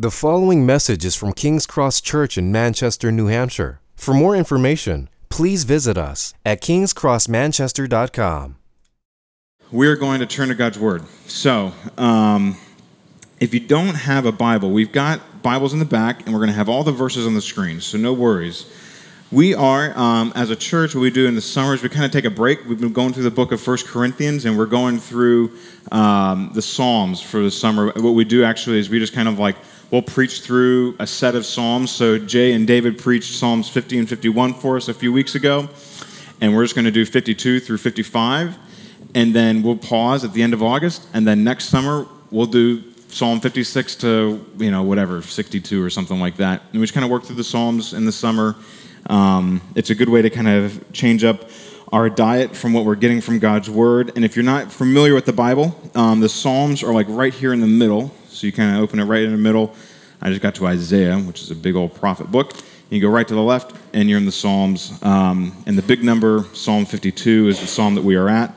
The following message is from King's Cross Church in Manchester, New Hampshire. For more information, please visit us at kingscrossmanchester.com. We're going to turn to God's Word. So, um, if you don't have a Bible, we've got Bibles in the back, and we're going to have all the verses on the screen, so no worries. We are, um, as a church, what we do in the summers, we kind of take a break. We've been going through the book of First Corinthians, and we're going through um, the Psalms for the summer. What we do actually is we just kind of like, we'll preach through a set of Psalms. So Jay and David preached Psalms 50 and 51 for us a few weeks ago, and we're just going to do 52 through 55, and then we'll pause at the end of August, and then next summer we'll do Psalm 56 to, you know, whatever, 62 or something like that. And we just kind of work through the Psalms in the summer. Um, it's a good way to kind of change up our diet from what we're getting from God's Word. And if you're not familiar with the Bible, um, the Psalms are like right here in the middle. So you kind of open it right in the middle. I just got to Isaiah, which is a big old prophet book. You go right to the left, and you're in the Psalms. Um, and the big number, Psalm 52, is the psalm that we are at.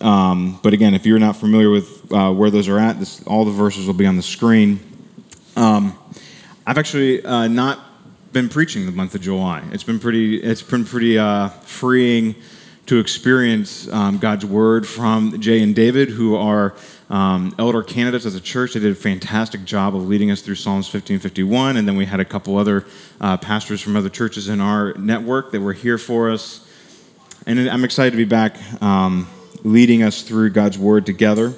Um, but again, if you're not familiar with uh, where those are at, this, all the verses will be on the screen. Um, I've actually uh, not been preaching the month of July. It's been pretty. It's been pretty uh, freeing to experience um, God's word from Jay and David, who are um, elder candidates as a church. They did a fantastic job of leading us through Psalms 1551, and then we had a couple other uh, pastors from other churches in our network that were here for us. And I'm excited to be back um, leading us through God's word together.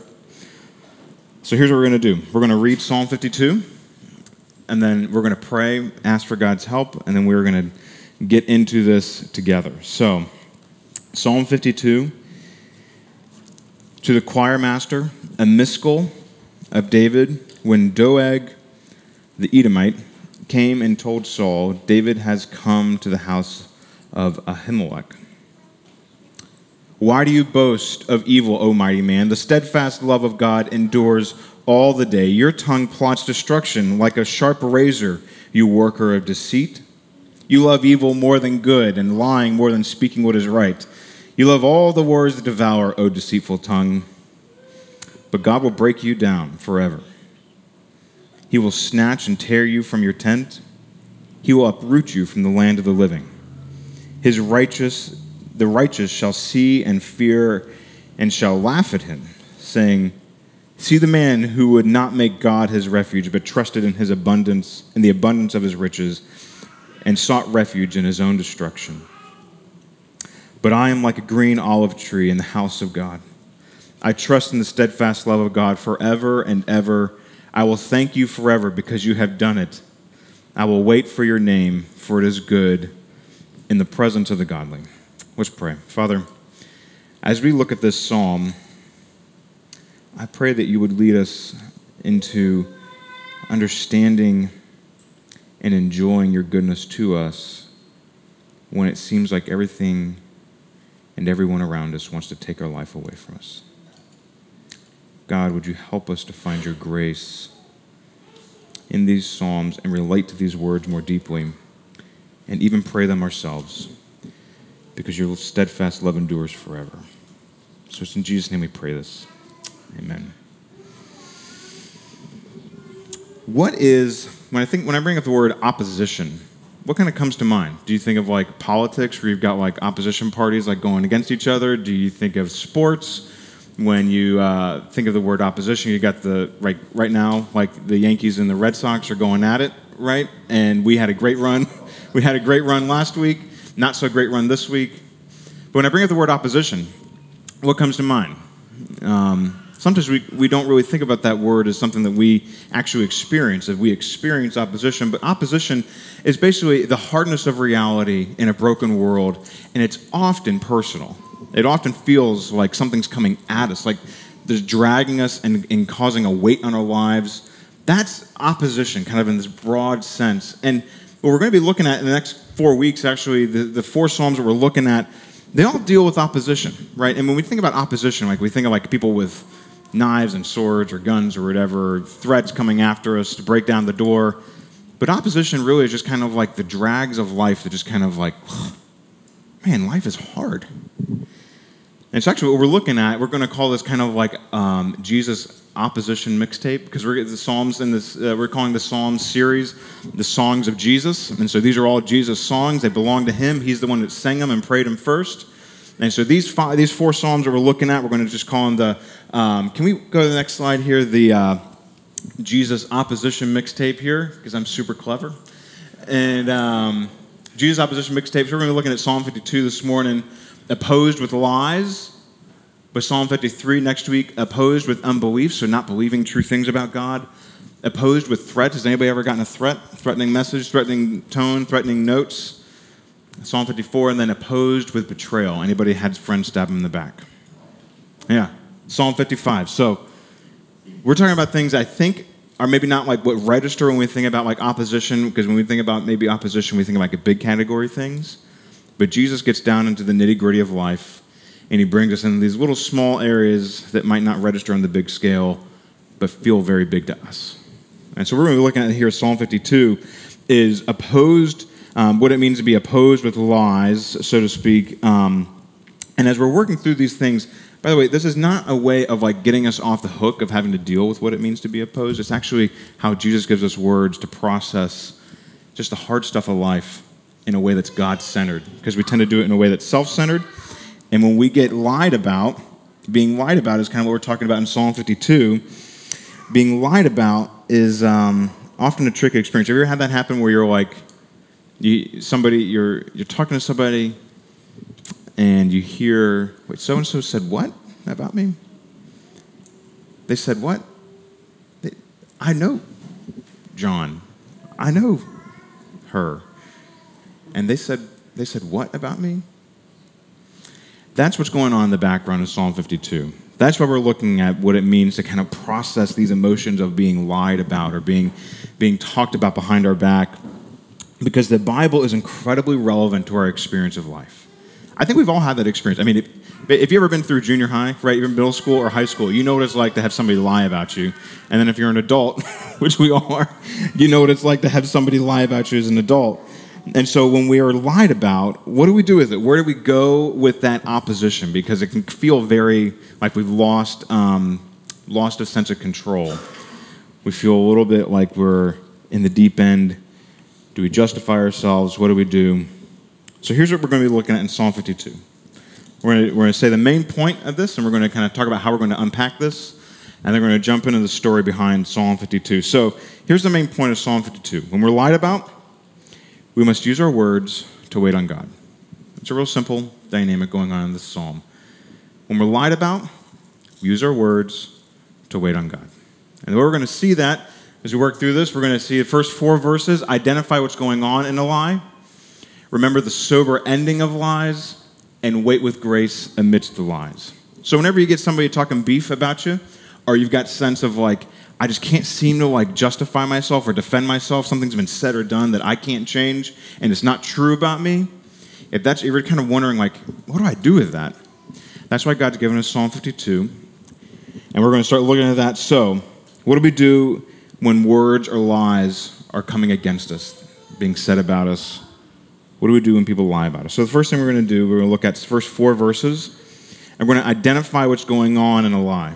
So here's what we're going to do we're going to read Psalm 52 and then we're going to pray, ask for God's help, and then we're going to get into this together. So, Psalm 52 to the choir master, a Maskil of David, when Doeg the Edomite came and told Saul, David has come to the house of Ahimelech. Why do you boast of evil, O mighty man? The steadfast love of God endures all the day. Your tongue plots destruction like a sharp razor, you worker of deceit. You love evil more than good, and lying more than speaking what is right. You love all the words that devour, O deceitful tongue. But God will break you down forever. He will snatch and tear you from your tent. He will uproot you from the land of the living. His righteous, the righteous shall see and fear and shall laugh at him, saying, See the man who would not make God his refuge, but trusted in his abundance, in the abundance of his riches, and sought refuge in his own destruction. But I am like a green olive tree in the house of God. I trust in the steadfast love of God forever and ever. I will thank you forever because you have done it. I will wait for your name, for it is good in the presence of the godly. Let's pray. Father, as we look at this psalm, I pray that you would lead us into understanding and enjoying your goodness to us when it seems like everything and everyone around us wants to take our life away from us. God, would you help us to find your grace in these Psalms and relate to these words more deeply and even pray them ourselves because your steadfast love endures forever. So it's in Jesus' name we pray this. Amen. What is when I think when I bring up the word opposition, what kind of comes to mind? Do you think of like politics where you've got like opposition parties like going against each other? Do you think of sports? When you uh, think of the word opposition, you got the right right now, like the Yankees and the Red Sox are going at it, right? And we had a great run. We had a great run last week, not so great run this week. But when I bring up the word opposition, what comes to mind? Um, sometimes we, we don't really think about that word as something that we actually experience, that we experience opposition. But opposition is basically the hardness of reality in a broken world, and it's often personal. It often feels like something's coming at us, like there's dragging us and, and causing a weight on our lives. That's opposition, kind of in this broad sense. And what we're going to be looking at in the next four weeks, actually, the, the four Psalms that we're looking at, they all deal with opposition, right? And when we think about opposition, like we think of like people with knives and swords or guns or whatever, threats coming after us to break down the door. But opposition really is just kind of like the drags of life that just kind of like, man, life is hard. And it's actually what we're looking at. We're going to call this kind of like um, Jesus opposition mixtape because we're the Psalms in this. Uh, we're calling the Psalms series the songs of Jesus, and so these are all Jesus songs. They belong to Him. He's the one that sang them and prayed them first. And so these five, these four Psalms that we're looking at, we're going to just call them the. Um, can we go to the next slide here? The uh, Jesus opposition mixtape here because I'm super clever, and um, Jesus opposition mixtape. So we're going to be looking at Psalm 52 this morning opposed with lies. But Psalm 53 next week, opposed with unbelief, so not believing true things about God. Opposed with threats. Has anybody ever gotten a threat? Threatening message, threatening tone, threatening notes? Psalm 54, and then opposed with betrayal. Anybody had friends stab him in the back? Yeah. Psalm 55. So we're talking about things I think are maybe not like what register when we think about like opposition, because when we think about maybe opposition, we think of like a big category things. But Jesus gets down into the nitty gritty of life, and he brings us into these little small areas that might not register on the big scale, but feel very big to us. And so we're going to be looking at here Psalm 52 is opposed, um, what it means to be opposed with lies, so to speak. Um, and as we're working through these things, by the way, this is not a way of like getting us off the hook of having to deal with what it means to be opposed. It's actually how Jesus gives us words to process just the hard stuff of life in a way that's God centered, because we tend to do it in a way that's self centered. And when we get lied about, being lied about is kind of what we're talking about in Psalm 52. Being lied about is um, often a tricky experience. Have you ever had that happen where you're like, you, somebody, you're, you're talking to somebody and you hear, wait, so and so said what about me? They said what? They, I know John. I know her. And they said, they said, What about me? That's what's going on in the background of Psalm 52. That's why we're looking at what it means to kind of process these emotions of being lied about or being, being talked about behind our back, because the Bible is incredibly relevant to our experience of life. I think we've all had that experience. I mean, if, if you've ever been through junior high, right, even middle school or high school, you know what it's like to have somebody lie about you. And then if you're an adult, which we all are, you know what it's like to have somebody lie about you as an adult. And so when we are lied about, what do we do with it? Where do we go with that opposition? Because it can feel very like we've lost, um, lost a sense of control. We feel a little bit like we're in the deep end. Do we justify ourselves? What do we do? So here's what we're going to be looking at in Psalm 52. We're going, to, we're going to say the main point of this, and we're going to kind of talk about how we're going to unpack this, and then we're going to jump into the story behind Psalm 52. So here's the main point of Psalm 52. When we're lied about, we must use our words to wait on God. It's a real simple dynamic going on in this psalm. When we're lied about, we use our words to wait on God. And the way we're going to see that as we work through this, we're going to see the first four verses identify what's going on in a lie, remember the sober ending of lies, and wait with grace amidst the lies. So whenever you get somebody talking beef about you, or you've got sense of like, I just can't seem to like justify myself or defend myself. Something's been said or done that I can't change and it's not true about me. If that's if you're kind of wondering like, what do I do with that? That's why God's given us Psalm 52. And we're going to start looking at that. So, what do we do when words or lies are coming against us, being said about us? What do we do when people lie about us? So, the first thing we're going to do, we're going to look at the first four verses, and we're going to identify what's going on in a lie.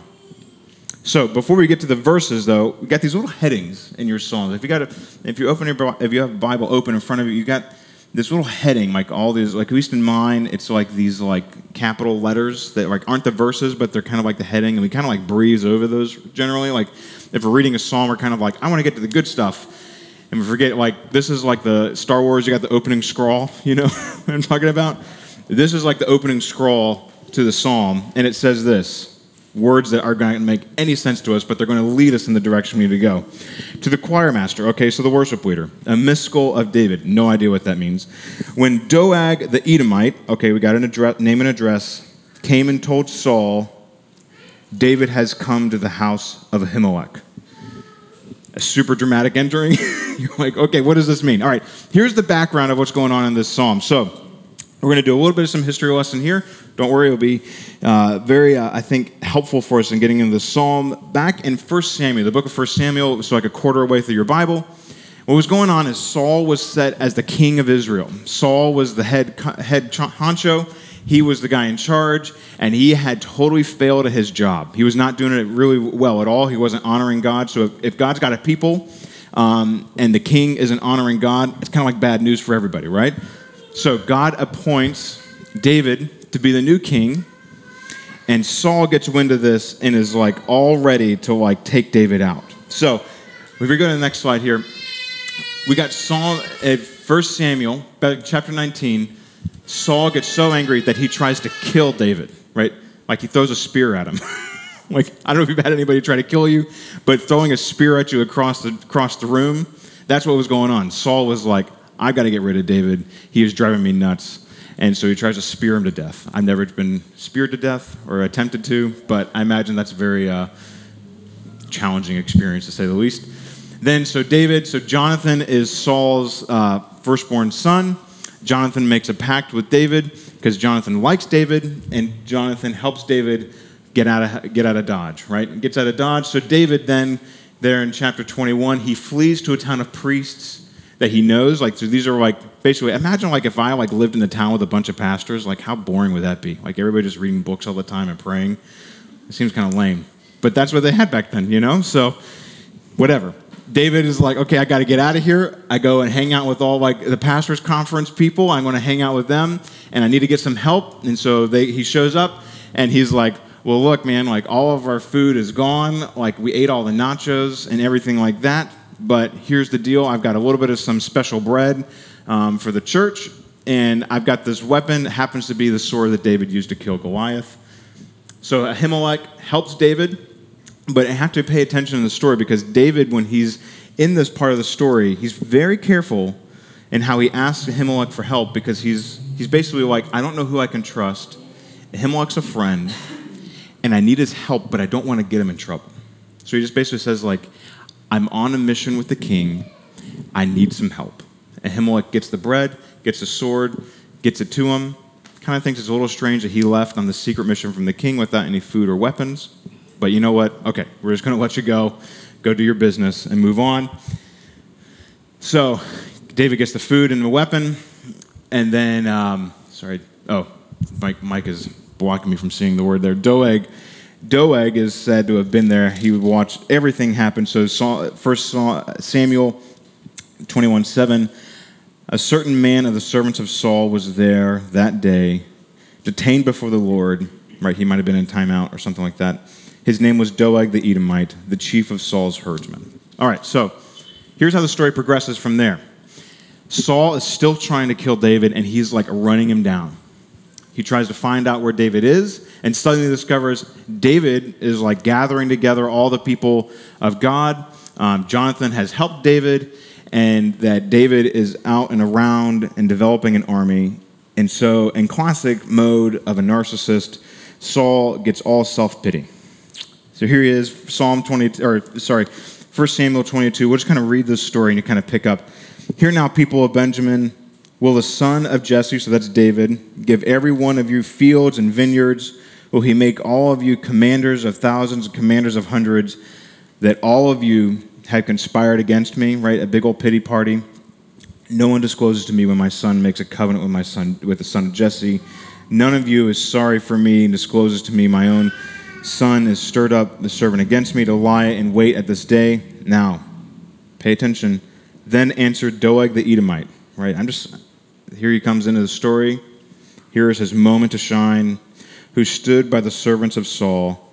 So before we get to the verses, though, we got these little headings in your psalms. If you got if you open your, if you have a Bible open in front of you, you got this little heading, like all these, like at least in mine, it's like these like capital letters that like aren't the verses, but they're kind of like the heading, and we kind of like breeze over those generally. Like if we're reading a psalm, we're kind of like, I want to get to the good stuff. And we forget, like, this is like the Star Wars, you got the opening scroll, you know what I'm talking about? This is like the opening scroll to the psalm, and it says this words that are going to make any sense to us, but they're going to lead us in the direction we need to go. To the choir master, okay, so the worship leader, a Maskil of David, no idea what that means. When Doeg the Edomite, okay, we got an address, name and address, came and told Saul, David has come to the house of Ahimelech. A super dramatic entering. You're like, okay, what does this mean? All right, here's the background of what's going on in this psalm. So, we're going to do a little bit of some history lesson here. Don't worry, it'll be uh, very, uh, I think, helpful for us in getting into the psalm. Back in 1 Samuel, the book of 1 Samuel, it was like a quarter way through your Bible, what was going on is Saul was set as the king of Israel. Saul was the head, head honcho, he was the guy in charge, and he had totally failed at his job. He was not doing it really well at all. He wasn't honoring God. So if, if God's got a people um, and the king isn't honoring God, it's kind of like bad news for everybody, right? So God appoints David to be the new king, and Saul gets wind of this and is like all ready to like take David out. So if we go to the next slide here, we got Saul uh, at 1 Samuel, chapter 19. Saul gets so angry that he tries to kill David, right? Like he throws a spear at him. like, I don't know if you've had anybody try to kill you, but throwing a spear at you across the, across the room, that's what was going on. Saul was like, I got to get rid of David. He is driving me nuts. And so he tries to spear him to death. I've never been speared to death or attempted to, but I imagine that's a very uh, challenging experience to say the least. Then, so David, so Jonathan is Saul's uh, firstborn son. Jonathan makes a pact with David because Jonathan likes David, and Jonathan helps David get out of get out of Dodge. Right, gets out of Dodge. So David then, there in chapter 21, he flees to a town of priests that he knows. Like, so these are like basically imagine like if I like lived in a town with a bunch of pastors. Like, how boring would that be? Like everybody just reading books all the time and praying. It seems kind of lame, but that's what they had back then, you know. So, whatever. David is like, okay, I got to get out of here. I go and hang out with all like the pastors' conference people. I'm going to hang out with them, and I need to get some help. And so they, he shows up, and he's like, well, look, man, like all of our food is gone. Like we ate all the nachos and everything like that. But here's the deal: I've got a little bit of some special bread um, for the church, and I've got this weapon. It happens to be the sword that David used to kill Goliath. So Ahimelech helps David but I have to pay attention to the story because David, when he's in this part of the story, he's very careful in how he asks Ahimelech for help because he's, he's basically like, I don't know who I can trust. Ahimelech's a friend, and I need his help, but I don't want to get him in trouble. So he just basically says, like, I'm on a mission with the king. I need some help. Ahimelech gets the bread, gets the sword, gets it to him. Kind of thinks it's a little strange that he left on the secret mission from the king without any food or weapons. But you know what? Okay, we're just going to let you go. Go do your business and move on. So David gets the food and the weapon. And then, um, sorry, oh, Mike, Mike is blocking me from seeing the word there. Doeg. Doeg is said to have been there. He would watch everything happen. So, First Samuel 21 7. A certain man of the servants of Saul was there that day, detained before the Lord. Right, he might have been in timeout or something like that. His name was Doeg the Edomite, the chief of Saul's herdsmen. All right, so here's how the story progresses from there. Saul is still trying to kill David, and he's like running him down. He tries to find out where David is, and suddenly discovers David is like gathering together all the people of God. Um, Jonathan has helped David, and that David is out and around and developing an army. And so, in classic mode of a narcissist, Saul gets all self pity. So here he is, Psalm 20, or sorry, 1 Samuel 22. We'll just kind of read this story and you kind of pick up. Here now, people of Benjamin, will the son of Jesse, so that's David, give every one of you fields and vineyards? Will he make all of you commanders of thousands and commanders of hundreds, that all of you have conspired against me, right? A big old pity party. No one discloses to me when my son makes a covenant with my son, with the son of Jesse. None of you is sorry for me and discloses to me my own son is stirred up the servant against me to lie in wait at this day. Now, pay attention. Then answered Doeg the Edomite. Right? I'm just here he comes into the story. Here is his moment to shine, who stood by the servants of Saul.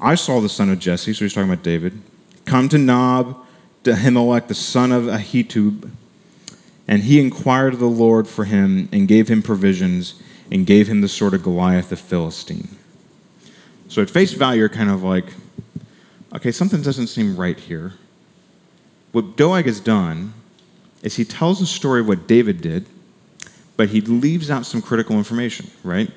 I saw the son of Jesse, so he's talking about David, come to Nob, to Ahimelech, the son of Ahitub, and he inquired of the Lord for him and gave him provisions and gave him the sword of Goliath the Philistine. So at face value, you're kind of like, okay, something doesn't seem right here. What Doeg has done is he tells the story of what David did, but he leaves out some critical information, right?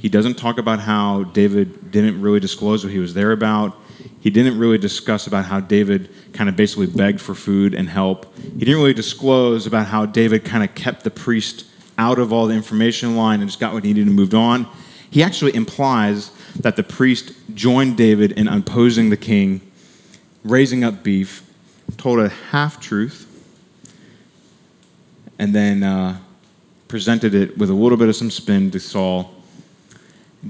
He doesn't talk about how David didn't really disclose what he was there about. He didn't really discuss about how David kind of basically begged for food and help. He didn't really disclose about how David kind of kept the priest out of all the information line and just got what he needed and moved on. He actually implies that the priest joined David in opposing the king, raising up beef, told a half truth, and then uh, presented it with a little bit of some spin to Saul.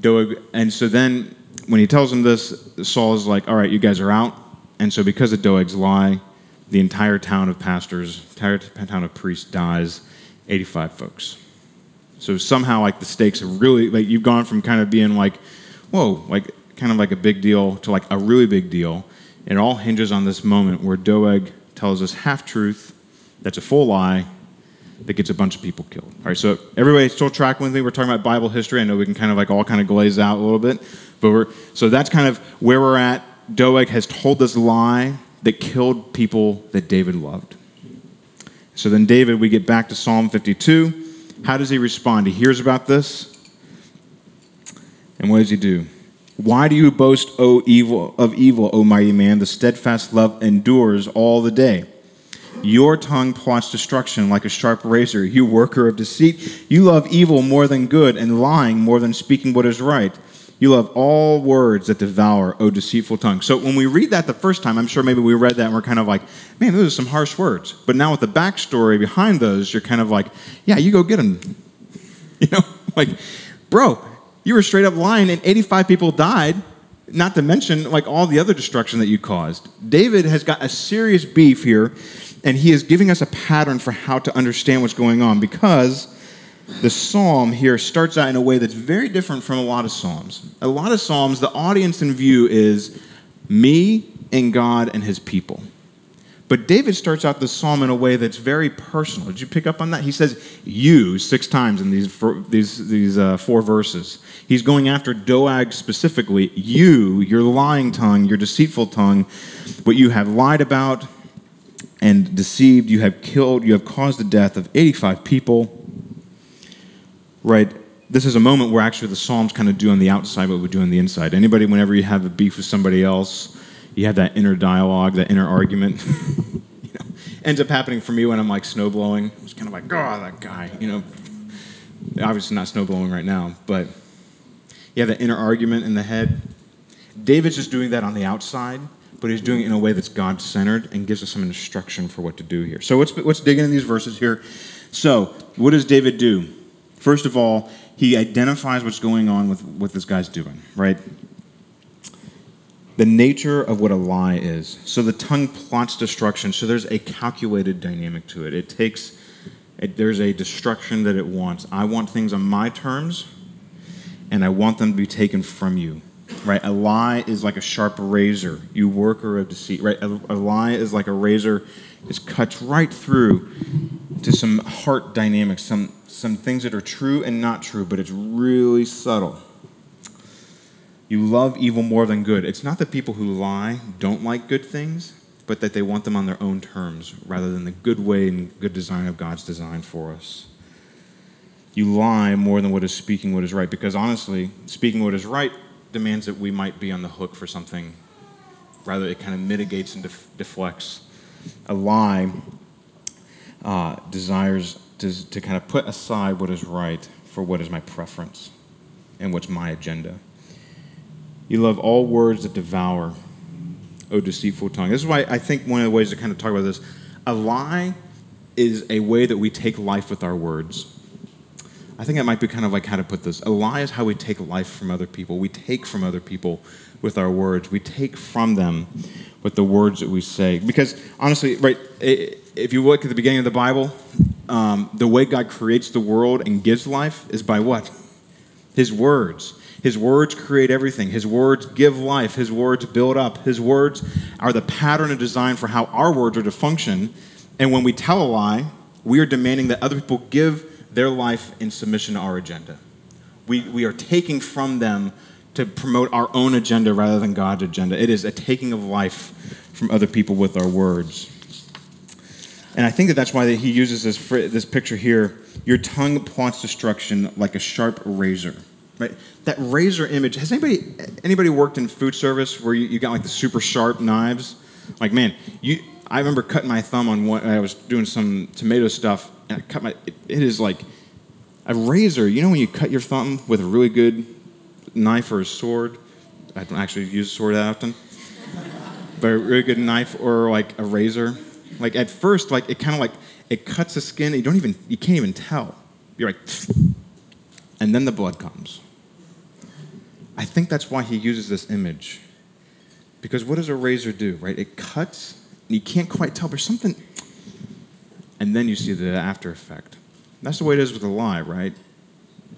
Doeg, and so then when he tells him this, Saul is like, "All right, you guys are out." And so because of Doeg's lie, the entire town of pastors, entire town of priests dies. 85 folks. So somehow, like the stakes are really like you've gone from kind of being like, whoa, like kind of like a big deal to like a really big deal. And it all hinges on this moment where Doeg tells us half truth, that's a full lie, that gets a bunch of people killed. All right, so everybody still tracking with me? We're talking about Bible history. I know we can kind of like all kind of glaze out a little bit, but we're so that's kind of where we're at. Doeg has told this lie that killed people that David loved. So then, David, we get back to Psalm 52. How does he respond? He hears about this, and what does he do? Why do you boast, O evil of evil, O mighty man? The steadfast love endures all the day. Your tongue plots destruction like a sharp razor, you worker of deceit. You love evil more than good, and lying more than speaking what is right. You love all words that devour, O deceitful tongue. So when we read that the first time, I'm sure maybe we read that and we're kind of like, man, those are some harsh words. But now with the backstory behind those, you're kind of like, yeah, you go get them. You know, like, bro, you were straight up lying and 85 people died, not to mention like all the other destruction that you caused. David has got a serious beef here, and he is giving us a pattern for how to understand what's going on because the psalm here starts out in a way that's very different from a lot of psalms. A lot of psalms, the audience in view is me and God and his people. But David starts out the psalm in a way that's very personal. Did you pick up on that? He says "you" six times in these four, these these uh, four verses. He's going after Doeg specifically. You, your lying tongue, your deceitful tongue, what you have lied about and deceived. You have killed. You have caused the death of eighty-five people right? This is a moment where actually the Psalms kind of do on the outside what we do on the inside. Anybody, whenever you have a beef with somebody else, you have that inner dialogue, that inner argument. you know, ends up happening for me when I'm like snow blowing. It's kind of like, oh, that guy, you know. Obviously not snow blowing right now, but you have that inner argument in the head. David's just doing that on the outside, but he's doing it in a way that's God centered and gives us some instruction for what to do here. So let's, let's dig into these verses here. So, what does David do? First of all, he identifies what's going on with what this guy's doing, right? The nature of what a lie is. So the tongue plots destruction. So there's a calculated dynamic to it. It takes, it, there's a destruction that it wants. I want things on my terms, and I want them to be taken from you, right? A lie is like a sharp razor. You worker of deceit, right? A, a lie is like a razor. It cuts right through to some heart dynamics, some some things that are true and not true, but it's really subtle. You love evil more than good. It's not that people who lie don't like good things, but that they want them on their own terms rather than the good way and good design of God's design for us. You lie more than what is speaking what is right, because honestly, speaking what is right demands that we might be on the hook for something. Rather, it kind of mitigates and def- deflects. A lie uh, desires to, to kind of put aside what is right for what is my preference and what's my agenda. You love all words that devour, O deceitful tongue. This is why I think one of the ways to kind of talk about this a lie is a way that we take life with our words. I think that might be kind of like how to put this. A lie is how we take life from other people. We take from other people with our words. We take from them with the words that we say. Because honestly, right, if you look at the beginning of the Bible, um, the way God creates the world and gives life is by what? His words. His words create everything. His words give life. His words build up. His words are the pattern and design for how our words are to function. And when we tell a lie, we are demanding that other people give their life in submission to our agenda. We, we are taking from them to promote our own agenda rather than God's agenda. It is a taking of life from other people with our words. And I think that that's why he uses this, this picture here. Your tongue plots destruction like a sharp razor. Right? That razor image. Has anybody anybody worked in food service where you, you got like the super sharp knives? Like man, you. I remember cutting my thumb on one. I was doing some tomato stuff, and I cut my. it, it is like a razor. You know when you cut your thumb with a really good knife or a sword. I don't actually use a sword that often, but a really good knife or like a razor like at first, like it kind of like it cuts the skin. You don't even you can't even tell. You're like, and then the blood comes. I think that's why he uses this image. Because what does a razor do, right? It cuts, and you can't quite tell. There's something, and then you see the after effect. That's the way it is with a lie, right?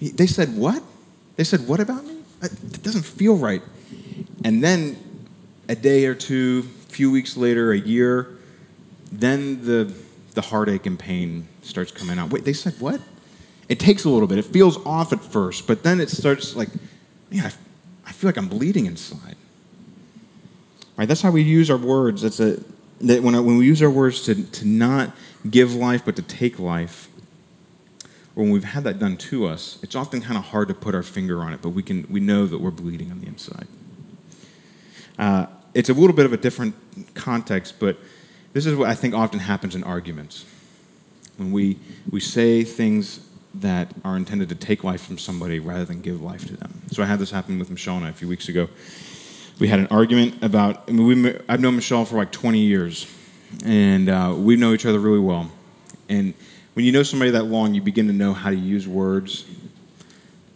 They said, What? They said, What about me? It doesn't feel right. And then a day or two, a few weeks later, a year, then the, the heartache and pain starts coming out. Wait, they said what? It takes a little bit. It feels off at first, but then it starts like, man, I, I feel like I'm bleeding inside. Right? That's how we use our words. That's a that when, when we use our words to, to not give life but to take life, or when we've had that done to us, it's often kind of hard to put our finger on it, but we can we know that we're bleeding on the inside. Uh, it's a little bit of a different context, but this is what I think often happens in arguments. When we, we say things that are intended to take life from somebody rather than give life to them. So I had this happen with Michelle I a few weeks ago. We had an argument about, I mean, we, I've known Michelle for like 20 years, and uh, we know each other really well. And when you know somebody that long, you begin to know how to use words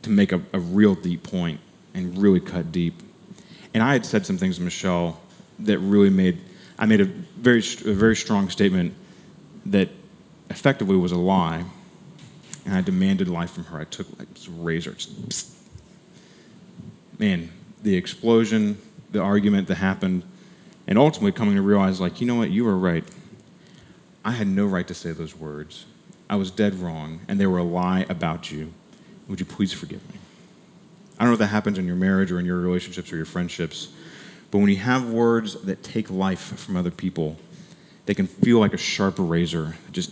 to make a, a real deep point and really cut deep. And I had said some things to Michelle that really made, I made a very, a very strong statement that effectively was a lie. And I demanded life from her. I took like this razor. Just, man, the explosion, the argument that happened, and ultimately coming to realize, like, you know what, you were right. I had no right to say those words. I was dead wrong, and they were a lie about you. Would you please forgive me? I don't know if that happens in your marriage or in your relationships or your friendships, but when you have words that take life from other people, they can feel like a sharp razor that just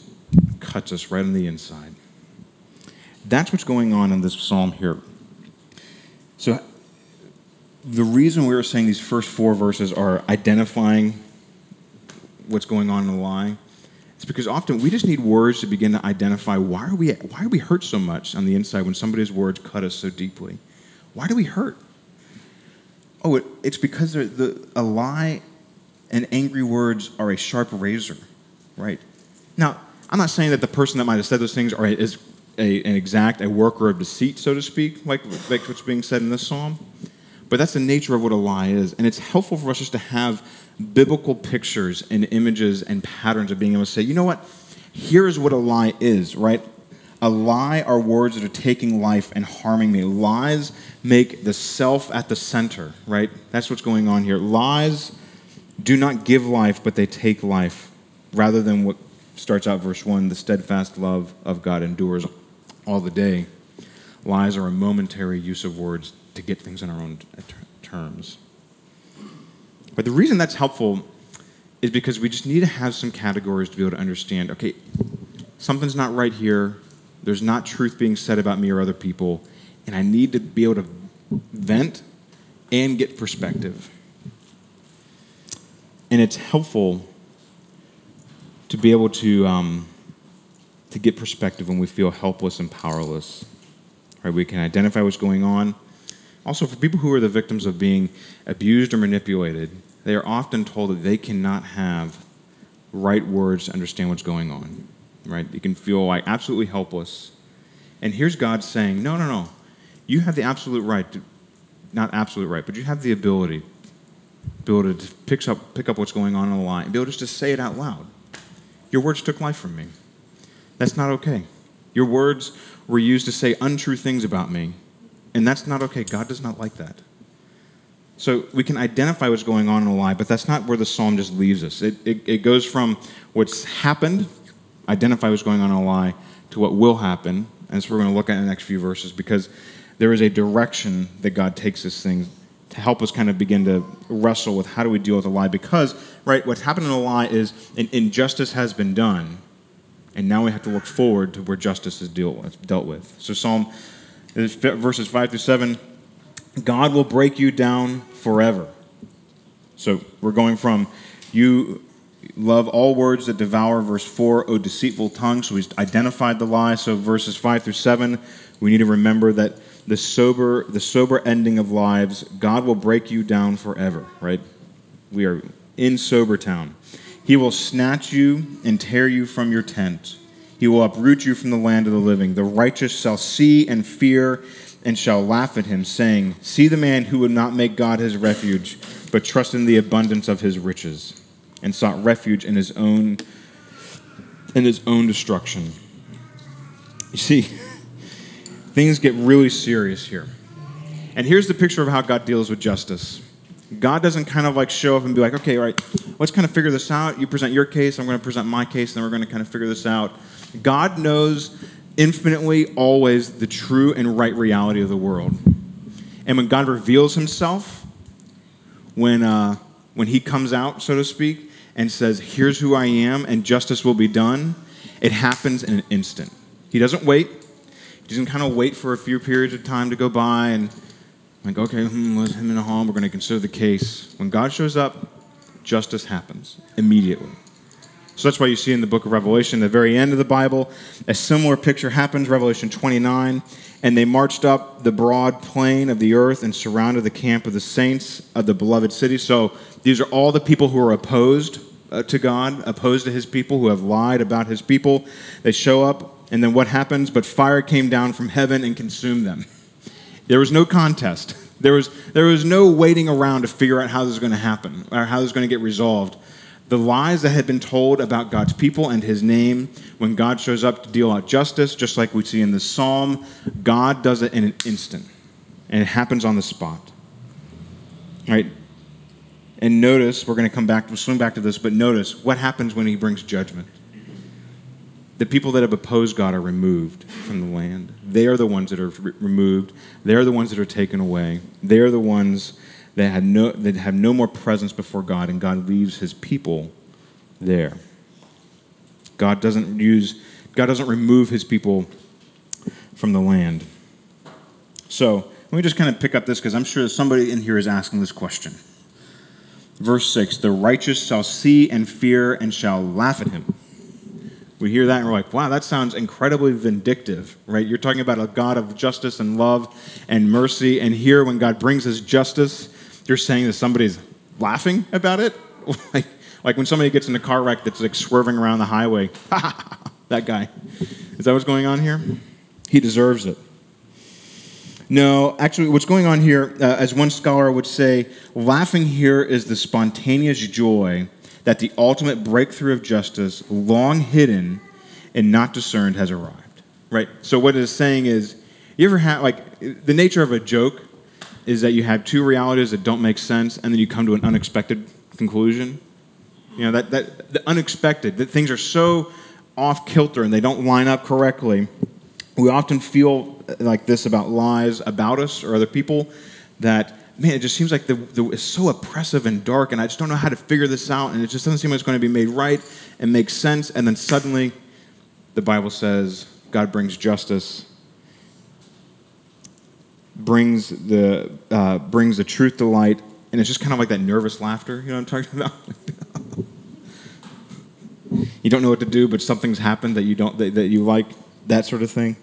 cuts us right on the inside. That's what's going on in this psalm here. So, the reason we are saying these first four verses are identifying what's going on in the lie is because often we just need words to begin to identify why are we why are we hurt so much on the inside when somebody's words cut us so deeply. Why do we hurt? Oh, it, it's because the, a lie and angry words are a sharp razor, right? Now, I'm not saying that the person that might have said those things are, is a, an exact, a worker of deceit, so to speak, like, like what's being said in this psalm. But that's the nature of what a lie is. And it's helpful for us just to have biblical pictures and images and patterns of being able to say, you know what? Here's what a lie is, right? A lie are words that are taking life and harming me. Lies make the self at the center, right? That's what's going on here. Lies do not give life, but they take life, rather than what starts out verse 1 the steadfast love of God endures all the day. Lies are a momentary use of words to get things on our own terms. But the reason that's helpful is because we just need to have some categories to be able to understand okay, something's not right here there's not truth being said about me or other people, and I need to be able to vent and get perspective. And it's helpful to be able to, um, to get perspective when we feel helpless and powerless. Right? We can identify what's going on. Also, for people who are the victims of being abused or manipulated, they are often told that they cannot have right words to understand what's going on right? You can feel like absolutely helpless. And here's God saying, no, no, no. You have the absolute right to, not absolute right, but you have the ability, ability to pick up, pick up what's going on in the line, be able just to say it out loud. Your words took life from me. That's not okay. Your words were used to say untrue things about me, and that's not okay. God does not like that. So we can identify what's going on in a lie, but that's not where the psalm just leaves us. It, it, it goes from what's happened identify what's going on in a lie to what will happen. And so we're going to look at in the next few verses because there is a direction that God takes this thing to help us kind of begin to wrestle with how do we deal with a lie. Because, right, what's happened in a lie is an injustice has been done, and now we have to look forward to where justice is dealt with. So, Psalm verses 5 through 7 God will break you down forever. So, we're going from you Love all words that devour. Verse 4, O deceitful tongue. So he's identified the lie. So verses 5 through 7, we need to remember that the sober, the sober ending of lives, God will break you down forever, right? We are in sober town. He will snatch you and tear you from your tent. He will uproot you from the land of the living. The righteous shall see and fear and shall laugh at him, saying, See the man who would not make God his refuge, but trust in the abundance of his riches, and sought refuge in his own in his own destruction. You see, things get really serious here. And here's the picture of how God deals with justice. God doesn't kind of like show up and be like, okay, all right, let's kind of figure this out. You present your case, I'm going to present my case, and then we're going to kind of figure this out. God knows infinitely always the true and right reality of the world. And when God reveals himself, when, uh, when he comes out, so to speak, and says, here's who I am, and justice will be done, it happens in an instant. He doesn't wait. He doesn't kind of wait for a few periods of time to go by and like, okay, hmm, let's him in the home. We're going to consider the case. When God shows up, justice happens immediately. So that's why you see in the book of Revelation, the very end of the Bible, a similar picture happens, Revelation 29. And they marched up the broad plain of the earth and surrounded the camp of the saints of the beloved city. So these are all the people who are opposed uh, to God, opposed to his people, who have lied about his people. They show up, and then what happens? But fire came down from heaven and consumed them. There was no contest. There was, there was no waiting around to figure out how this is going to happen or how this is going to get resolved the lies that had been told about God's people and his name, when God shows up to deal out justice, just like we see in the psalm, God does it in an instant. And it happens on the spot. Right? And notice, we're going to come back, we'll swing back to this, but notice what happens when he brings judgment. The people that have opposed God are removed from the land. They are the ones that are re- removed. They are the ones that are taken away. They are the ones that, had no, that have no more presence before God, and God leaves his people there. God doesn't use, God doesn't remove his people from the land. So let me just kind of pick up this because I'm sure somebody in here is asking this question. Verse 6 The righteous shall see and fear and shall laugh at him. We hear that and we're like, wow, that sounds incredibly vindictive, right? You're talking about a God of justice and love and mercy. And here, when God brings his justice, you're saying that somebody's laughing about it? like, like when somebody gets in a car wreck that's like swerving around the highway. that guy. Is that what's going on here? He deserves it. No, actually, what's going on here, uh, as one scholar would say, laughing here is the spontaneous joy that the ultimate breakthrough of justice, long hidden and not discerned, has arrived. Right? So, what it is saying is, you ever have, like, the nature of a joke is that you have two realities that don't make sense, and then you come to an unexpected conclusion. You know, that, that the unexpected, that things are so off kilter and they don't line up correctly. We often feel uh, like this about lies about us or other people that, man, it just seems like the, the, it's so oppressive and dark, and I just don't know how to figure this out, and it just doesn't seem like it's going to be made right and make sense. And then suddenly, the Bible says God brings justice brings the uh, brings the truth to light, and it's just kind of like that nervous laughter. You know what I'm talking about? you don't know what to do, but something's happened that you don't that, that you like that sort of thing.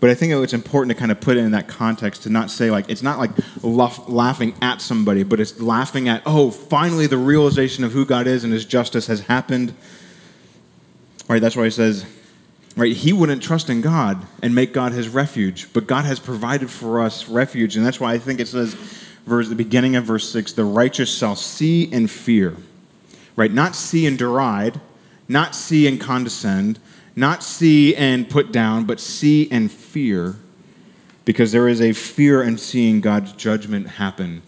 But I think it's important to kind of put it in that context to not say like it's not like laugh, laughing at somebody, but it's laughing at oh, finally the realization of who God is and His justice has happened. Right? That's why He says right? He wouldn't trust in god and make god his refuge but god has provided for us refuge and that's why i think it says verse the beginning of verse 6 the righteous shall see and fear. Right? Not see and deride not see and condescend not see and put down but see and fear because there is a fear in seeing god's judgment happen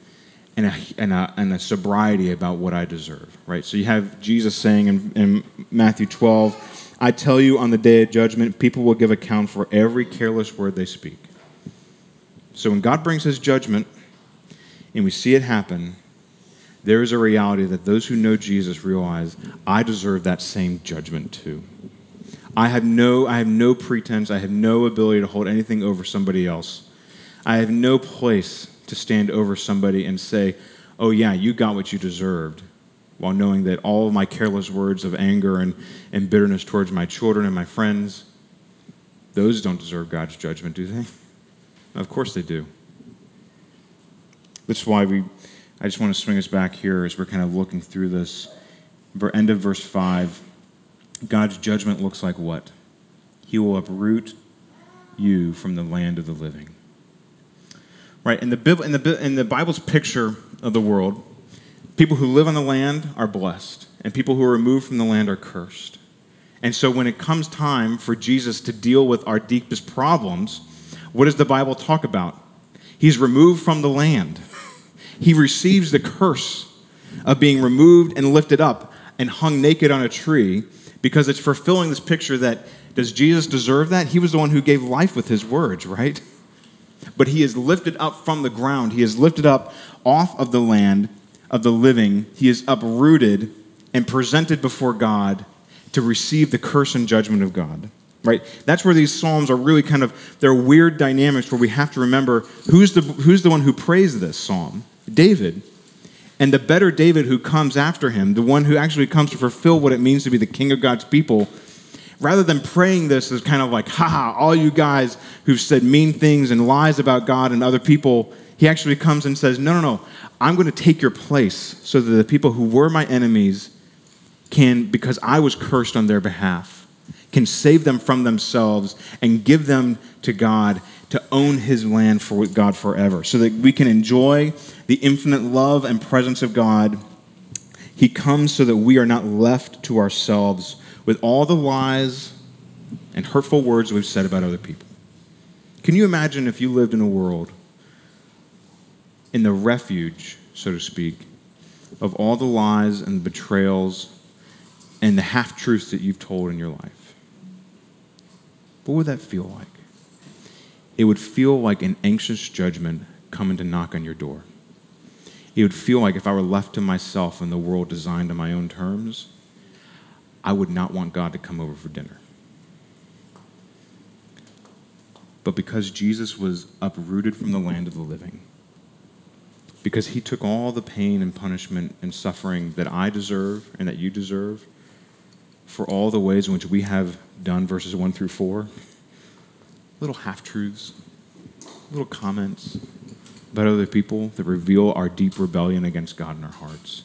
and a, and, a, and a sobriety about what i deserve. Right? So you have jesus saying in, in matthew 12 I tell you, on the day of judgment, people will give account for every careless word they speak. So when God brings his judgment and we see it happen, there is a reality that those who know Jesus realize I deserve that same judgment too. I have no I have no pretense, I have no ability to hold anything over somebody else. I have no place to stand over somebody and say, "Oh yeah, you got what you deserved." While knowing that all my careless words of anger and, and bitterness towards my children and my friends, those don't deserve God's judgment, do they? Of course they do. That's why we, I just want to swing us back here as we're kind of looking through this. End of verse 5. God's judgment looks like what? He will uproot you from the land of the living. Right? In the, in the, in the Bible's picture of the world, people who live on the land are blessed, and people who are removed from the land are cursed. And so when it comes time for Jesus to deal with our deepest problems, what does the Bible talk about? He's removed from the land. He receives the curse of being removed and lifted up and hung naked on a tree because it's fulfilling this picture that does Jesus deserve that? He was the one who gave life with his words, right? But he is lifted up from the ground. He is lifted up off of the land of the living. He is uprooted and presented before God to receive the curse and judgment of God. Right? That's where these psalms are really kind of they're weird dynamics where we have to remember who's the who's the one who prays this psalm? David. And the better David who comes after him, the one who actually comes to fulfill what it means to be the king of God's people, rather than praying this as kind of like, haha, all you guys who've said mean things and lies about God and other people, he actually comes and says, no, no, no, I'm going to take your place so that the people who were my enemies can, because I was cursed on their behalf, can save them from themselves and give them to God to own his land for God forever so that we can enjoy the infinite love and presence of God. He comes so that we are not left to ourselves with all the lies and hurtful words we've said about other people. Can you imagine if you lived in a world in the refuge, so to speak, of all the lies and betrayals and the half truths that you've told in your life? What would that feel like? It would feel like an anxious judgment coming to knock on your door. It would feel like if I were left to myself in the world designed on my own terms, I would not want God to come over for dinner. But because Jesus was uprooted from the land of the living, because he took all the pain and punishment and suffering that I deserve and that you deserve for all the ways in which we have done verses 1 through 4, little half truths, little comments about other people that reveal our deep rebellion against God in our hearts.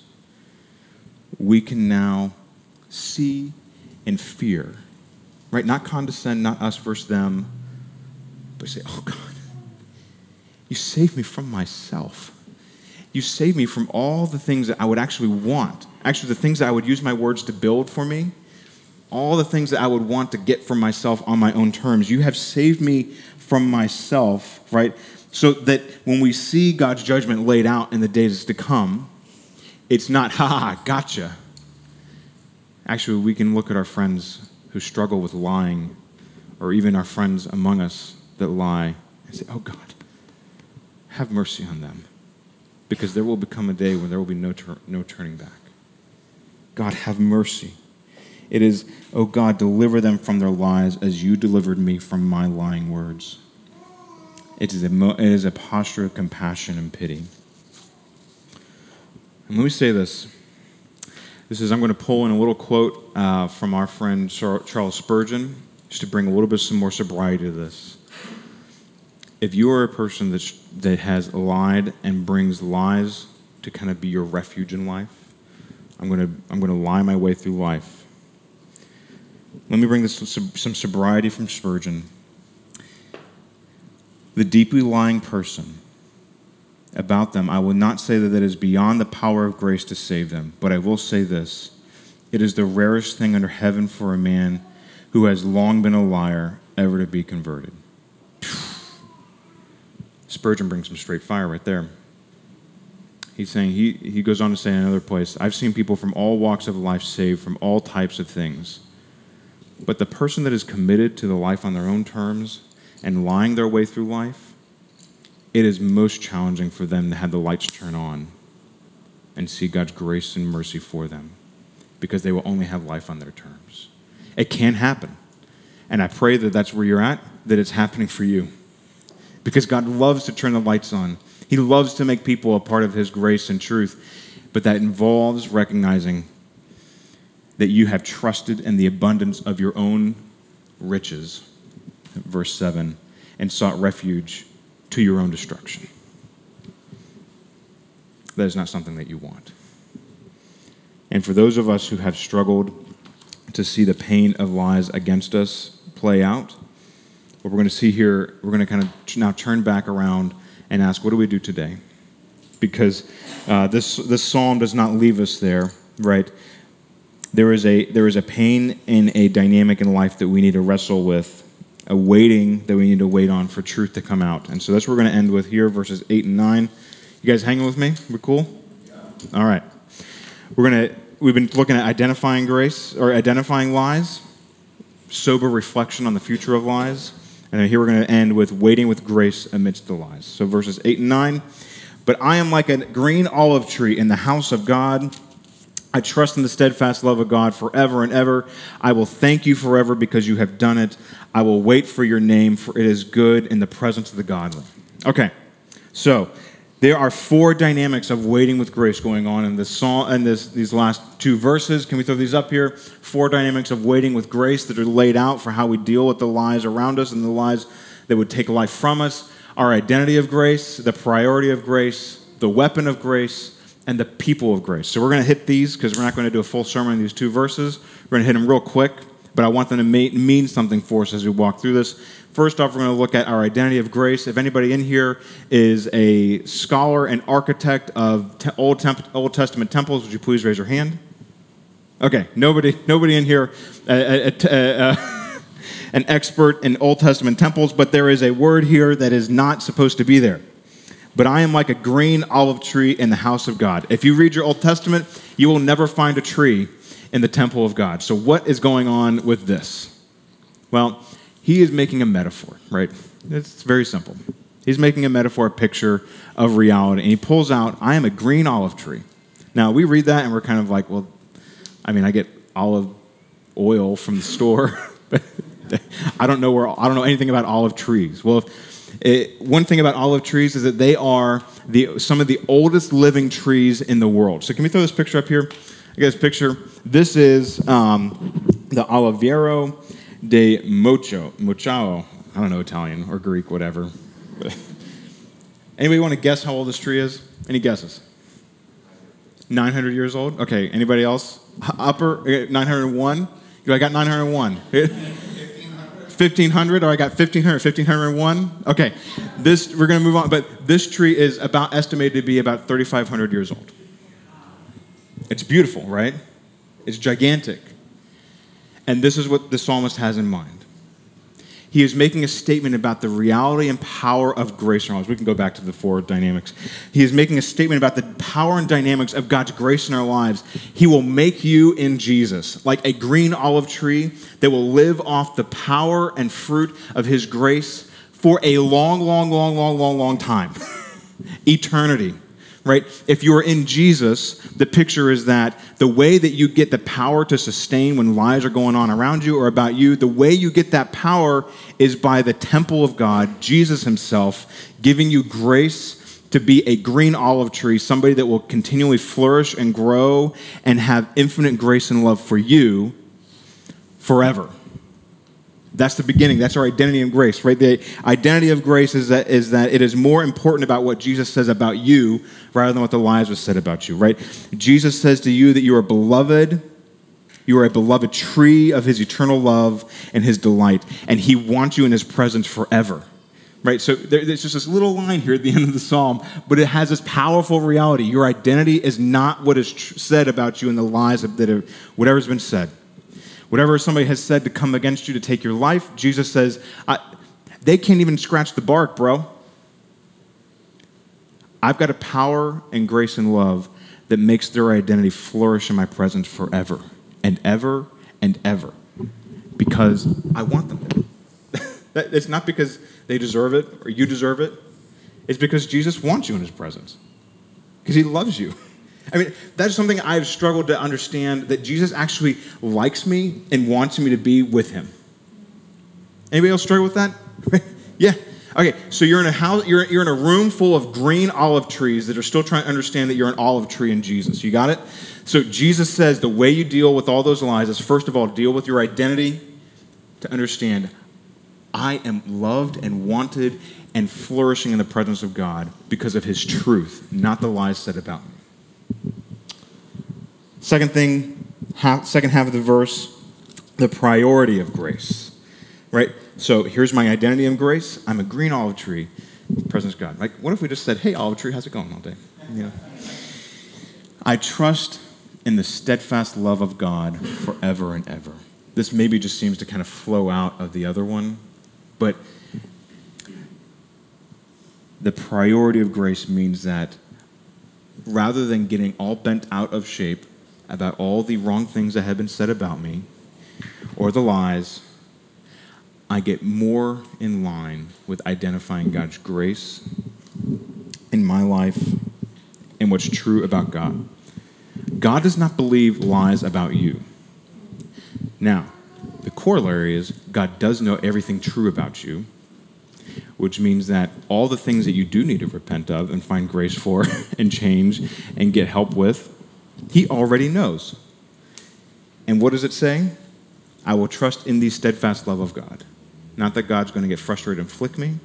We can now see and fear, right? Not condescend, not us versus them, but say, oh God, you saved me from myself. You saved me from all the things that I would actually want. Actually, the things that I would use my words to build for me, all the things that I would want to get for myself on my own terms. You have saved me from myself, right? So that when we see God's judgment laid out in the days to come, it's not, ha ha, gotcha. Actually, we can look at our friends who struggle with lying, or even our friends among us that lie, and say, Oh God, have mercy on them. Because there will become a day when there will be no, tur- no turning back. God, have mercy. It is, Oh God, deliver them from their lies as you delivered me from my lying words. It is a, mo- it is a posture of compassion and pity. And let me say this this is, I'm going to pull in a little quote uh, from our friend Charles Spurgeon, just to bring a little bit some more sobriety to this. If you are a person that's, that has lied and brings lies to kind of be your refuge in life, I'm going to, I'm going to lie my way through life. Let me bring this some sobriety from Spurgeon. The deeply lying person about them, I will not say that it is beyond the power of grace to save them, but I will say this it is the rarest thing under heaven for a man who has long been a liar ever to be converted. Spurgeon brings some straight fire right there. He's saying, he, he goes on to say in another place, I've seen people from all walks of life saved from all types of things. But the person that is committed to the life on their own terms and lying their way through life, it is most challenging for them to have the lights turn on and see God's grace and mercy for them because they will only have life on their terms. It can happen. And I pray that that's where you're at, that it's happening for you. Because God loves to turn the lights on. He loves to make people a part of His grace and truth. But that involves recognizing that you have trusted in the abundance of your own riches, verse 7, and sought refuge to your own destruction. That is not something that you want. And for those of us who have struggled to see the pain of lies against us play out. What we're going to see here, we're going to kind of now turn back around and ask, what do we do today? Because uh, this, this psalm does not leave us there, right? There is, a, there is a pain in a dynamic in life that we need to wrestle with, a waiting that we need to wait on for truth to come out. And so that's what we're going to end with here, verses 8 and 9. You guys hanging with me? We're cool? All right. We're going to we've been looking at identifying grace or identifying lies, sober reflection on the future of lies, and then here we're going to end with waiting with grace amidst the lies. So verses 8 and 9. But I am like a green olive tree in the house of God. I trust in the steadfast love of God forever and ever. I will thank you forever because you have done it. I will wait for your name, for it is good in the presence of the godly. Okay, so there are four dynamics of waiting with grace going on in this song and this, these last two verses. Can we throw these up here? Four dynamics of waiting with grace that are laid out for how we deal with the lies around us and the lies that would take life from us. Our identity of grace, the priority of grace, the weapon of grace, and the people of grace. So we're going to hit these because we're not going to do a full sermon in these two verses. We're going to hit them real quick, but I want them to mean something for us as we walk through this. First off, we're going to look at our identity of grace. If anybody in here is a scholar and architect of te- Old, Temp- Old Testament temples, would you please raise your hand? Okay, nobody, nobody in here, uh, uh, uh, uh an expert in Old Testament temples, but there is a word here that is not supposed to be there. But I am like a green olive tree in the house of God. If you read your Old Testament, you will never find a tree in the temple of God. So, what is going on with this? Well, he is making a metaphor, right? It's very simple. He's making a metaphor, a picture of reality, and he pulls out, I am a green olive tree. Now, we read that and we're kind of like, well, I mean, I get olive oil from the store. but I don't know where I don't know anything about olive trees. Well, it, eh, one thing about olive trees is that they are the, some of the oldest living trees in the world. So, can we throw this picture up here? I this picture. This is um, the Oliviero de Mocho, Mochao. I don't know Italian or Greek, whatever. Anybody want to guess how old this tree is? Any guesses? 900 years old? Okay, anybody else? Upper, uh, 901? I got 901. 1500 or I got 1500, 1501? Okay, this, we're going to move on, but this tree is about estimated to be about 3,500 years old. It's beautiful, right? It's gigantic. And this is what the psalmist has in mind. He is making a statement about the reality and power of grace in our lives. We can go back to the four dynamics. He is making a statement about the power and dynamics of God's grace in our lives. He will make you in Jesus like a green olive tree that will live off the power and fruit of His grace for a long, long, long, long, long, long time. Eternity right? If you are in Jesus, the picture is that the way that you get the power to sustain when lies are going on around you or about you, the way you get that power is by the temple of God, Jesus Himself, giving you grace to be a green olive tree, somebody that will continually flourish and grow and have infinite grace and love for you forever. That's the beginning. That's our identity in grace, right? The identity of grace is that, is that it is more important about what Jesus says about you rather than what the lies was said about you, right? Jesus says to you that you are beloved, you are a beloved tree of his eternal love and his delight, and he wants you in his presence forever. Right? So there, there's just this little line here at the end of the psalm, but it has this powerful reality. Your identity is not what is tr- said about you in the lies of, that have, whatever's been said. Whatever somebody has said to come against you to take your life, Jesus says, they can't even scratch the bark, bro. I've got a power and grace and love that makes their identity flourish in my presence forever and ever and ever because I want them there. it's not because they deserve it or you deserve it. It's because Jesus wants you in his presence because he loves you. I mean, that's something I've struggled to understand that Jesus actually likes me and wants me to be with him. Anybody else struggle with that? yeah. Okay, so you're in a house, you're, you're in a room full of green olive trees that are still trying to understand that you're an olive tree in Jesus. You got it? So Jesus says the way you deal with all those lies is first of all deal with your identity to understand I am loved and wanted and flourishing in the presence of God because of his truth, not the lies said about me. Second thing, half, second half of the verse, the priority of grace, right? So here's my identity in grace. I'm a green olive tree. Presence God. Like, what if we just said, "Hey, olive tree, how's it going all day?" You know. I trust in the steadfast love of God forever and ever. This maybe just seems to kind of flow out of the other one, but the priority of grace means that rather than getting all bent out of shape about all the wrong things that have been said about me or the lies, I get more in line with identifying God's grace in my life and what's true about God. God does not believe lies about you. Now, the corollary is God does know everything true about you which means that all the things that you do need to repent of and find grace for and change and get help with, He already knows. And what does it say? I will trust in the steadfast love of God. Not that God's going to get frustrated and flick me,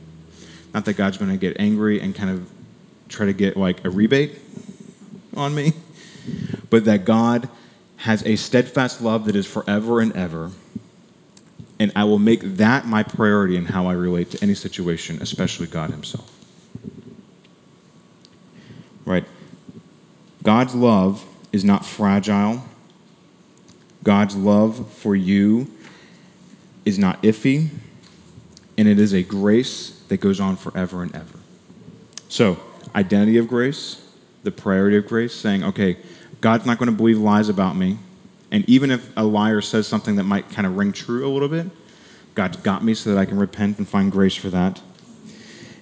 not that God's going to get angry and kind of try to get like a rebate on me, but that God has a steadfast love that is forever and ever and I will make that my priority in how I relate to any situation, especially God Himself. Right? God's love is not fragile. God's love for you is not iffy, and it is a grace that goes on forever and ever. So, identity of grace, the priority of grace, saying, okay, God's not going to believe lies about me. And even if a liar says something that might kind of ring true a little bit, God's got me so that I can repent and find grace for that.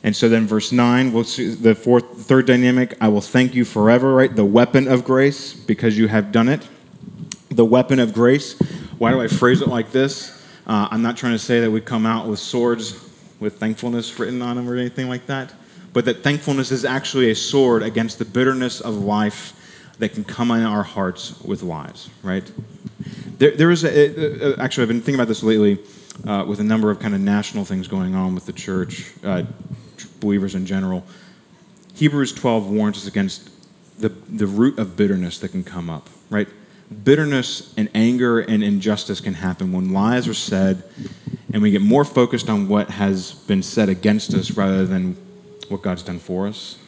And so then, verse 9, we'll see the fourth, third dynamic I will thank you forever, right? The weapon of grace, because you have done it. The weapon of grace. Why do I phrase it like this? Uh, I'm not trying to say that we come out with swords with thankfulness written on them or anything like that, but that thankfulness is actually a sword against the bitterness of life that can come in our hearts with lies, right? There, there is a, actually, I've been thinking about this lately uh, with a number of kind of national things going on with the church, uh, believers in general. Hebrews 12 warns us against the, the root of bitterness that can come up, right? Bitterness and anger and injustice can happen when lies are said and we get more focused on what has been said against us rather than what God's done for us.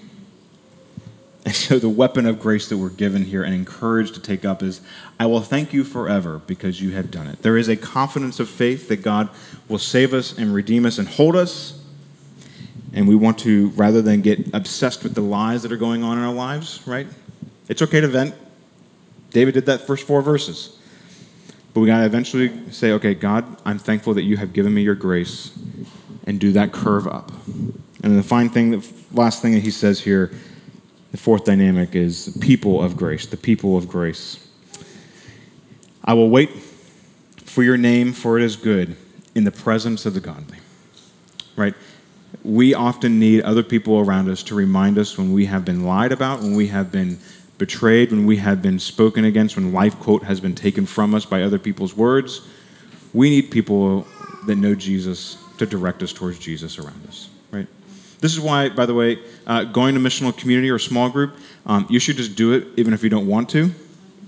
And so the weapon of grace that we're given here and encouraged to take up is I will thank you forever because you have done it. There is a confidence of faith that God will save us and redeem us and hold us. And we want to, rather than get obsessed with the lies that are going on in our lives, right? It's okay to vent. David did that first four verses. But we got to eventually say, okay, God, I'm thankful that you have given me your grace and do that curve up. And the fine thing, the last thing that he says here the fourth dynamic is the people of grace, the people of grace. I will wait for your name, for it is good in the presence of the godly. Right? We often need other people around us to remind us when we have been lied about, when we have been betrayed, when we have been spoken against, when life quote has been taken from us by other people's words. We need people that know Jesus to direct us towards Jesus around us. Right? This is why, by the way, uh, going to missional community or small group, um, you should just do it even if you don't want to,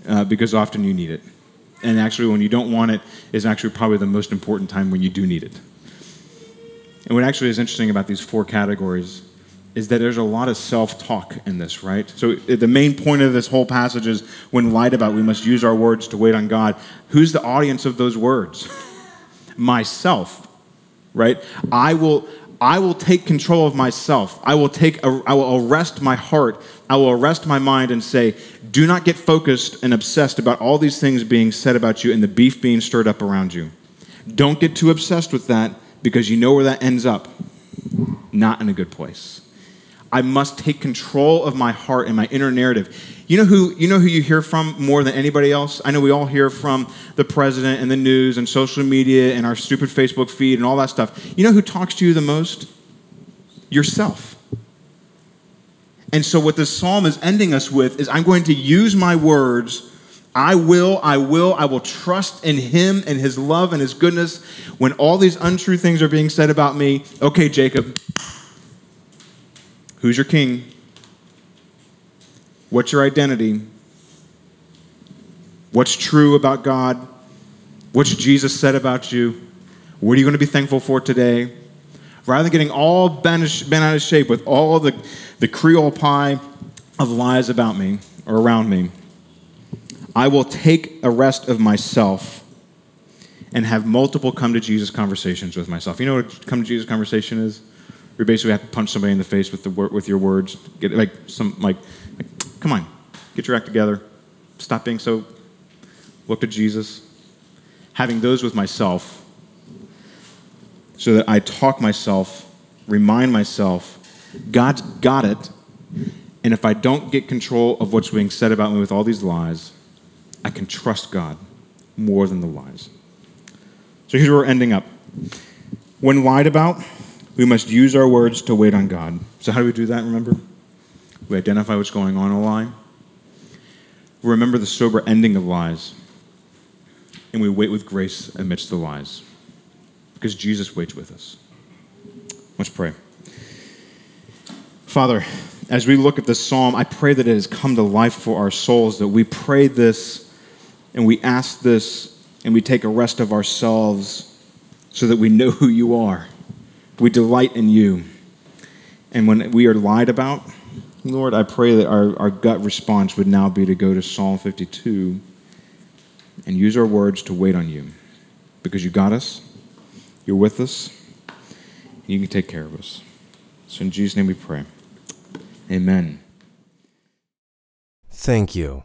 uh, because often you need it. And actually, when you don't want it, is actually probably the most important time when you do need it. And what actually is interesting about these four categories is that there's a lot of self talk in this, right? So the main point of this whole passage is when lied about, we must use our words to wait on God. Who's the audience of those words? Myself, right? I will, I will take control of myself. I will take a, I will arrest my heart. I will arrest my mind and say, do not get focused and obsessed about all these things being said about you and the beef being stirred up around you. Don't get too obsessed with that because you know where that ends up. Not in a good place. I must take control of my heart and my inner narrative. You know who you know who you hear from more than anybody else? I know we all hear from the president and the news and social media and our stupid Facebook feed and all that stuff. You know who talks to you the most? Yourself. And so what this psalm is ending us with is I'm going to use my words I will, I will, I will trust in him and his love and his goodness when all these untrue things are being said about me. Okay, Jacob, who's your king? What's your identity? What's true about God? What's Jesus said about you? What are you going to be thankful for today? Rather than getting all bent, out of shape with all the, the Creole pie of lies about me or around me, I will take a rest of myself and have multiple come to Jesus conversations with myself. You know what a come to Jesus conversation is? You basically have to punch somebody in the face with the with your words. Get like some like, like come on, get your act together. Stop being so. Look to Jesus. Having those with myself, so that I talk myself, remind myself, God's got it, and if I don't get control of what's being said about me with all these lies, I can trust God more than the lies. So here's where we're ending up. When lied about, we must use our words to wait on God. So, how do we do that, remember? We identify what's going on in a lie. We remember the sober ending of lies. And we wait with grace amidst the lies. Because Jesus waits with us. Let's pray. Father, as we look at this psalm, I pray that it has come to life for our souls, that we pray this and we ask this and we take a rest of ourselves so that we know who you are. We delight in you. And when we are lied about, Lord, I pray that our, our gut response would now be to go to Psalm 52 and use our words to wait on you because you got us, you're with us, and you can take care of us. So in Jesus' name we pray. Amen. Thank you